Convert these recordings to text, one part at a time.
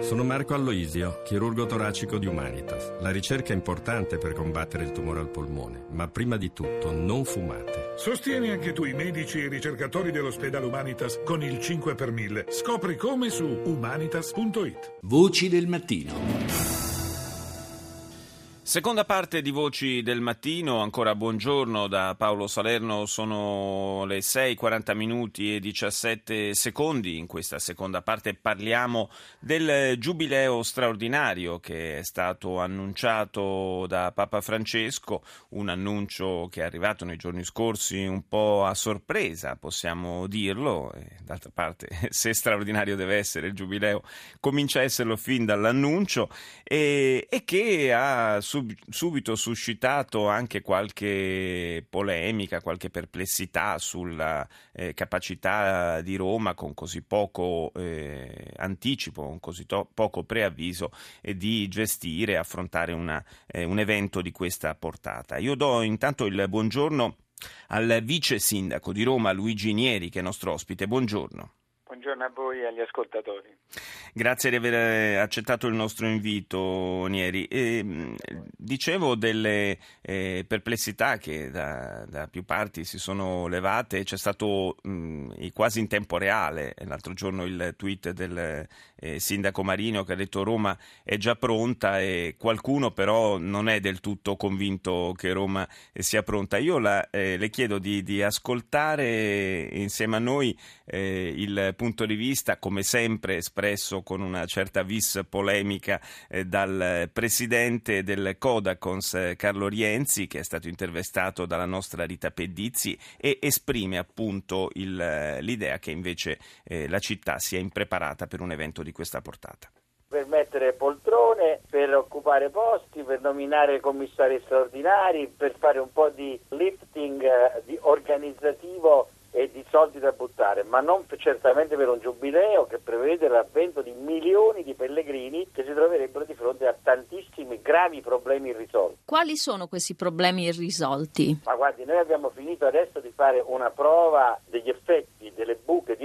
Sono Marco Alloisio, chirurgo toracico di Humanitas. La ricerca è importante per combattere il tumore al polmone, ma prima di tutto non fumate. Sostieni anche tu i medici e i ricercatori dell'ospedale Humanitas con il 5 per 1000. Scopri come su humanitas.it. Voci del mattino. Seconda parte di Voci del Mattino, ancora buongiorno da Paolo Salerno, sono le 6.40 minuti e 17 secondi. In questa seconda parte parliamo del giubileo straordinario che è stato annunciato da Papa Francesco, un annuncio che è arrivato nei giorni scorsi un po' a sorpresa, possiamo dirlo. D'altra parte, se straordinario deve essere il giubileo, comincia a esserlo fin dall'annuncio e, e che ha sub, subito suscitato anche qualche polemica, qualche perplessità sulla eh, capacità di Roma con così poco eh, anticipo, con così to- poco preavviso eh, di gestire e affrontare una, eh, un evento di questa portata. Io do intanto il buongiorno al vice sindaco di Roma Luigi Nieri che è nostro ospite. Buongiorno. Buongiorno a voi e agli ascoltatori. Grazie di aver eh, accettato il nostro invito, Nieri. E, dicevo delle eh, perplessità che da, da, più parti si sono levate, c'è stato mh, quasi in tempo reale l'altro giorno il tweet del eh, sindaco Marino che ha detto Roma è già pronta e qualcuno però non è del tutto convinto che Roma sia pronta. Io la, eh, le chiedo di, di, ascoltare insieme a noi eh, il punto di vista, come sempre espresso con una certa vis polemica eh, dal presidente del Codacons eh, Carlo Rienzi che è stato intervistato dalla nostra Rita Pedizzi e esprime appunto il, l'idea che invece eh, la città sia impreparata per un evento di questa portata per mettere poltrone, per occupare posti, per nominare commissari straordinari, per fare un po' di lifting eh, di organizzativo e di soldi da buttare, ma non certamente per un giubileo che prevede l'avvento di milioni di pellegrini che si troverebbero di fronte a tantissimi gravi problemi irrisolti. Quali sono questi problemi irrisolti? Ma guardi, noi abbiamo finito adesso di fare una prova degli effetti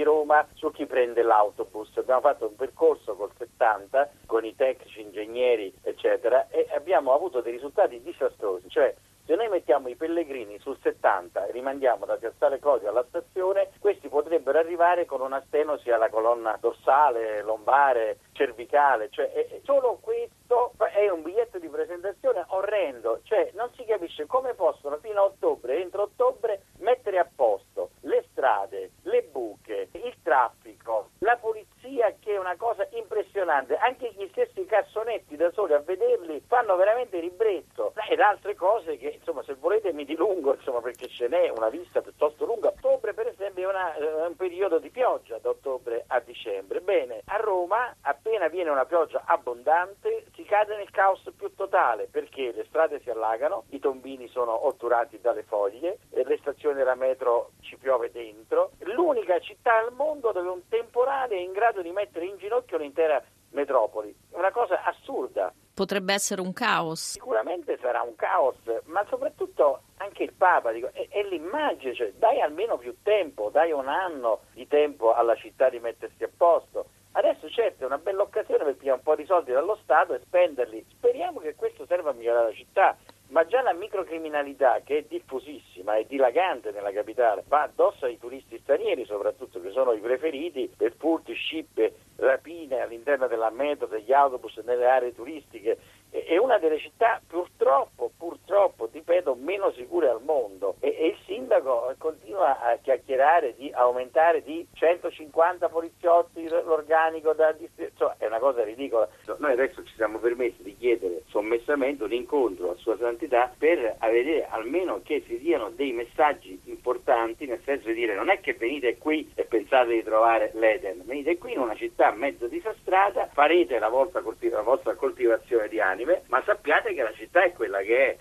di Roma su chi prende l'autobus. Abbiamo fatto un percorso col 70 con i tecnici, ingegneri, eccetera, e abbiamo avuto dei risultati disastrosi, cioè se noi mettiamo i pellegrini sul 70 e rimandiamo da Piazzale Cosio alla stazione, questi potrebbero arrivare con una stenosi alla colonna dorsale, lombare, cervicale, cioè è, solo questo è un biglietto di presentazione orrendo, cioè non si capisce come possono fino a ottobre, entro ottobre, mettere a posto le strade, le buche, il traffico, la polizia che è una cosa impressionante, anche gli stessi cassonetti da soli a vederli fanno veramente ribrezzo ed altre cose che insomma se volete mi dilungo insomma perché ce n'è una vista piuttosto lunga. Ottobre per esempio è, una, è un periodo di pioggia da ottobre a dicembre. Bene, a Roma appena viene una pioggia abbondante si cade nel caos più totale perché le strade si allagano, i tombini sono otturati dalle foglie, le stazioni della metro piove dentro. L'unica città al mondo dove un temporale è in grado di mettere in ginocchio l'intera metropoli. È una cosa assurda. Potrebbe essere un caos. Sicuramente sarà un caos, ma soprattutto anche il Papa dico, è, è, l'immagine, cioè, dai almeno più tempo, dai un anno di tempo alla città di mettersi a posto. Adesso certo è una bella occasione per pigliare un po' di soldi dallo Stato e spenderli. Speriamo che questo serva a migliorare la città ma già la microcriminalità che è diffusissima e dilagante nella capitale va addosso ai turisti stranieri soprattutto che sono i preferiti per furti, scippe, rapine all'interno della metro, degli autobus nelle aree turistiche è una delle città purtroppo, purtroppo, ripeto, meno sicure al mondo. E, e, il sindaco continua a chiacchierare di aumentare di 150 poliziotti l'organico da distretto, è una cosa ridicola. Noi adesso ci siamo permessi di chiedere sommessamente un incontro a Sua Santità per vedere almeno che si diano dei messaggi importanti, nel senso di dire non è che venite qui e pensate di trovare l'Eden, venite qui in una città mezzo disastrata, farete la vostra, coltiv- la vostra coltivazione di anima anime, ma sappiate che la città è quella che è.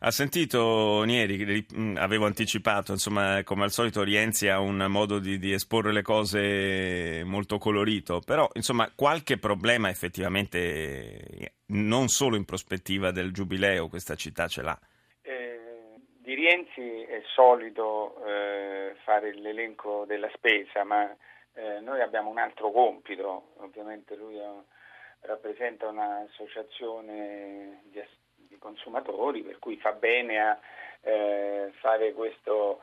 Ha sentito Nieri, avevo anticipato, insomma, come al solito Rienzi ha un modo di, di, esporre le cose molto colorito, però insomma qualche problema effettivamente, non solo in prospettiva del giubileo, questa città ce l'ha. Eh, di Rienzi è solito eh, fare l'elenco della spesa, ma eh, noi abbiamo un altro compito, ovviamente lui ha rappresenta un'associazione di, di, consumatori, per cui fa bene a eh, fare questo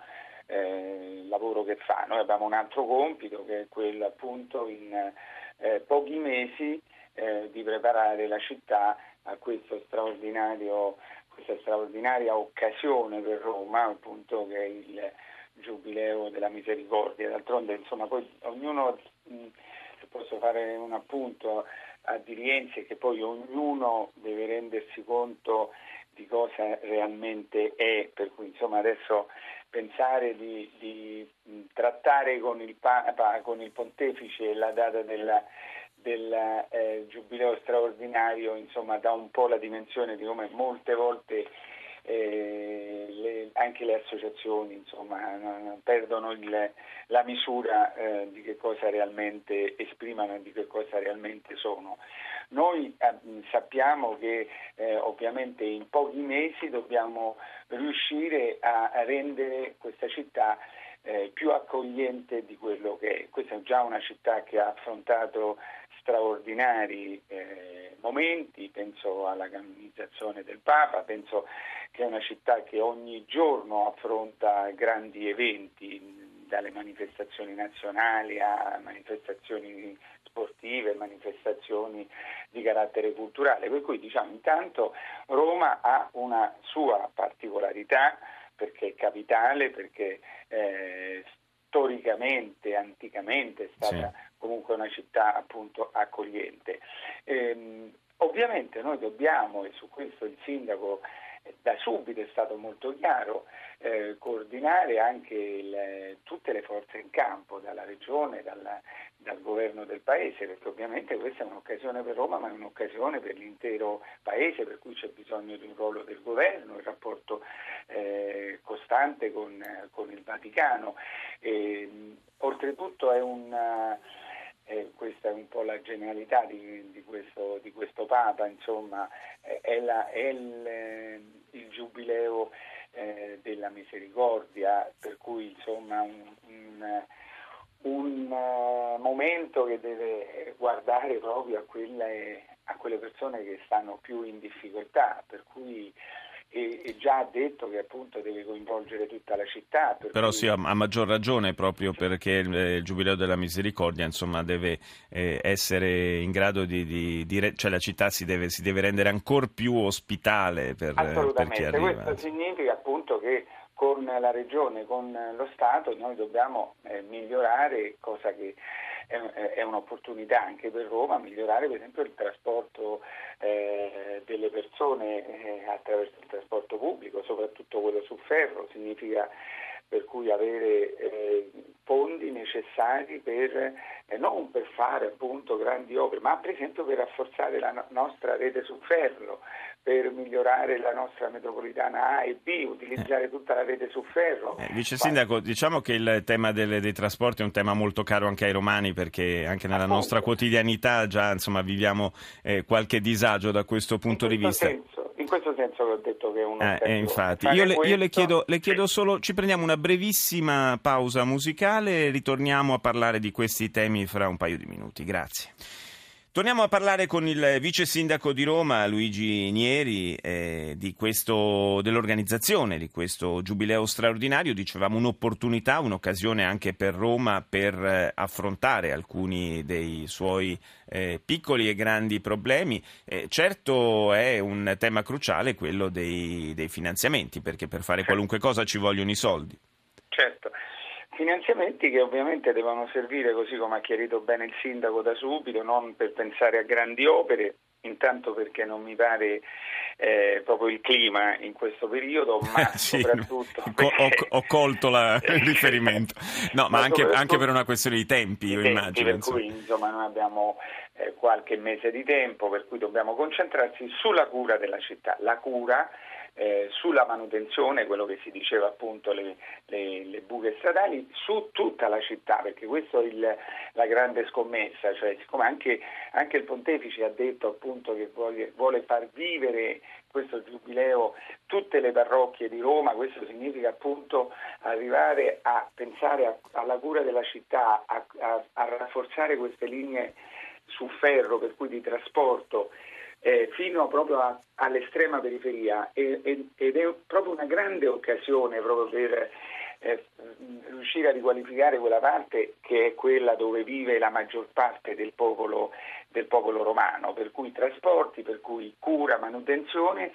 eh, lavoro che fa. Noi abbiamo un altro compito che è quello appunto in eh, pochi mesi eh, di preparare la città a questa straordinaria occasione per Roma, appunto che è il giubileo della misericordia. D'altronde insomma poi ognuno, se posso fare un appunto a di Rienzi, che poi ognuno deve rendersi conto di cosa realmente è, per cui insomma adesso pensare di, di trattare con il, Papa, con il Pontefice la data della, del eh, giubileo straordinario insomma dà un po' la dimensione di come molte volte eh, anche le associazioni insomma, perdono il, la misura eh, di che cosa realmente esprimano e di che cosa realmente sono. Noi eh, sappiamo che eh, ovviamente in pochi mesi dobbiamo riuscire a, rendere questa città eh, più accogliente di quello che è. Questa è già una città che ha affrontato straordinari eh, momenti, penso alla canonizzazione del Papa, penso che è una città che ogni giorno affronta grandi eventi, dalle manifestazioni nazionali a manifestazioni sportive, manifestazioni di carattere culturale. Per cui diciamo intanto Roma ha una sua particolarità perché è capitale, perché eh, storicamente, anticamente è stata sì. comunque una città appunto accogliente. Ehm, ovviamente noi dobbiamo, e su questo il sindaco da subito è stato molto chiaro, eh, coordinare anche il, tutte le forze in campo, dalla regione, dalla, dal governo del paese, perché ovviamente questa è un'occasione per Roma, ma è un'occasione per l'intero paese, per cui c'è bisogno di un ruolo del governo, il rapporto eh, costante con, con, il Vaticano. E, oltretutto è una eh, questa è un po' la genialità di, di, questo, di questo, Papa, insomma, è, la, è il, il, giubileo eh, della misericordia, per cui insomma un, un, un uh, momento che deve guardare proprio a quelle, a quelle persone che stanno più in difficoltà, per cui e, e, già ha detto che appunto deve coinvolgere tutta la città. Però cui... sì, a, a, maggior ragione proprio perché il, il, Giubileo della Misericordia insomma, deve eh, essere in grado di, di, di, cioè la città si deve, si deve rendere ancora più ospitale per, per chi arriva. Questo significa appunto che con la Regione, con lo Stato noi dobbiamo eh, migliorare, cosa che è, un'opportunità anche per Roma migliorare per esempio il trasporto eh, delle persone eh, attraverso il trasporto pubblico, soprattutto quello su ferro, significa per cui avere eh, fondi necessari per, eh, non per fare appunto grandi opere, ma per esempio per rafforzare la no- nostra rete su ferro, per migliorare la nostra metropolitana A e B, utilizzare eh. tutta la rete su ferro. Eh, Vice Sindaco, diciamo che il tema delle, dei trasporti è un tema molto caro anche ai romani perché anche nella Appunto. nostra quotidianità già insomma, viviamo eh, qualche disagio da questo punto in di vista. Senso, in questo senso che ho detto che è un... Eh, eh infatti, io, le, io le, chiedo, le chiedo solo, ci prendiamo una brevissima pausa musicale e ritorniamo a parlare di questi temi fra un paio di minuti. Grazie. Torniamo a parlare con il vice sindaco di Roma, Luigi Nieri, eh, di questo, dell'organizzazione di questo giubileo straordinario. Dicevamo un'opportunità, un'occasione anche per Roma per eh, affrontare alcuni dei suoi eh, piccoli e grandi problemi. Eh, certo è un tema cruciale quello dei, dei finanziamenti, perché per fare qualunque cosa ci vogliono i soldi. Certo. Finanziamenti che ovviamente devono servire, così come ha chiarito bene il sindaco da subito, non per pensare a grandi opere, intanto perché non mi pare eh, proprio il clima in questo periodo, ma sì, soprattutto... Perché... Ho, ho, colto la, il riferimento, no, ma, ma anche, anche, per una questione di tempi, io tempi, immagino. Per insomma. cui insomma, noi abbiamo eh, qualche mese di tempo, per cui dobbiamo concentrarsi sulla cura della città. La cura eh, sulla manutenzione, quello che si diceva appunto le, le, le, buche stradali, su tutta la città, perché questa è il, la grande scommessa, cioè siccome anche, anche, il pontefice ha detto appunto che vuole, vuole far vivere questo giubileo tutte le parrocchie di Roma, questo significa appunto arrivare a pensare a, alla cura della città, a, a, a rafforzare queste linee su ferro, per cui di trasporto, eh, fino proprio a, all'estrema periferia. E, e, ed è proprio una grande occasione proprio per eh, riuscire a riqualificare quella parte che è quella dove vive la maggior parte del popolo, del popolo romano, per cui trasporti, per cui cura, manutenzione,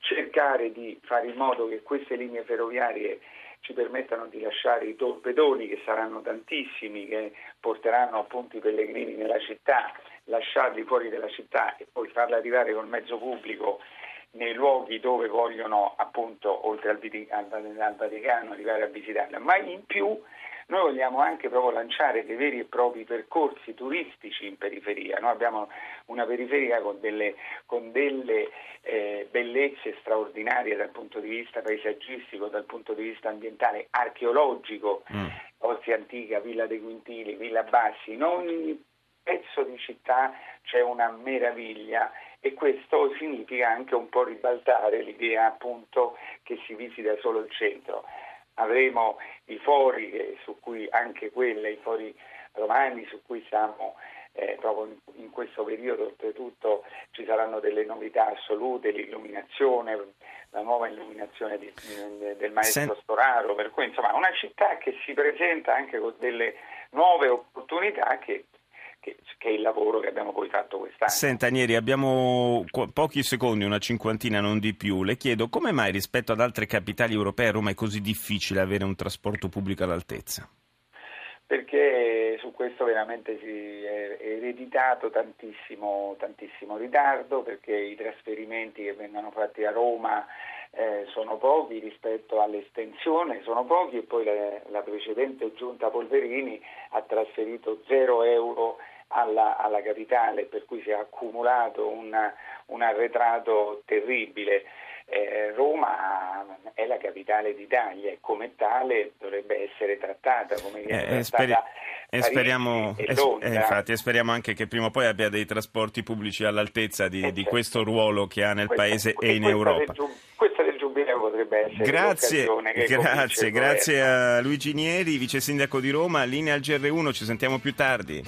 cercare di fare in modo che queste linee ferroviarie ci permettano di lasciare i torpedoni, che saranno tantissimi, che porteranno appunto i pellegrini nella città, lasciarli fuori dalla città e poi farli arrivare col mezzo pubblico nei luoghi dove vogliono appunto oltre al, al Vaticano arrivare a visitarla, ma in più noi vogliamo anche proprio lanciare dei veri e propri percorsi turistici in periferia. Noi abbiamo una periferia con delle, con delle eh, bellezze straordinarie dal punto di vista paesaggistico, dal punto di vista ambientale, archeologico, mm. Ostia Antica, Villa dei Quintili, Villa Bassi. In ogni pezzo di città c'è una meraviglia e questo significa anche un po' ribaltare l'idea appunto che si visita solo il centro. Avremo i fori eh, su cui anche quelle, i fori romani su cui siamo eh, proprio in, in, questo periodo oltretutto ci saranno delle novità assolute, l'illuminazione, la nuova illuminazione di, del maestro Sen- Storaro, per cui insomma una città che si presenta anche con delle nuove opportunità che che, che, è il lavoro che abbiamo poi fatto quest'anno. Senta Nieri, abbiamo pochi secondi, una cinquantina, non di più. Le chiedo come mai rispetto ad altre capitali europee a Roma è così difficile avere un trasporto pubblico all'altezza? Perché su questo veramente si è ereditato tantissimo, tantissimo ritardo, perché i trasferimenti che vengono fatti a Roma eh, sono pochi rispetto all'estensione, sono pochi e poi la, la precedente giunta Polverini ha trasferito 0 euro alla, alla, capitale, per cui si è accumulato una, un arretrato terribile. Eh, Roma è la capitale d'Italia e come tale dovrebbe essere trattata come viene eh, eh speri- e speriamo, e eh, infatti, speriamo, anche che prima o poi abbia dei trasporti pubblici all'altezza di, di certo. questo ruolo che ha nel questa, paese e in Europa. Del, questa del Giubileo potrebbe essere grazie, grazie, grazie a Luigi Nieri, vice sindaco di Roma, linea al GR1, ci sentiamo più tardi.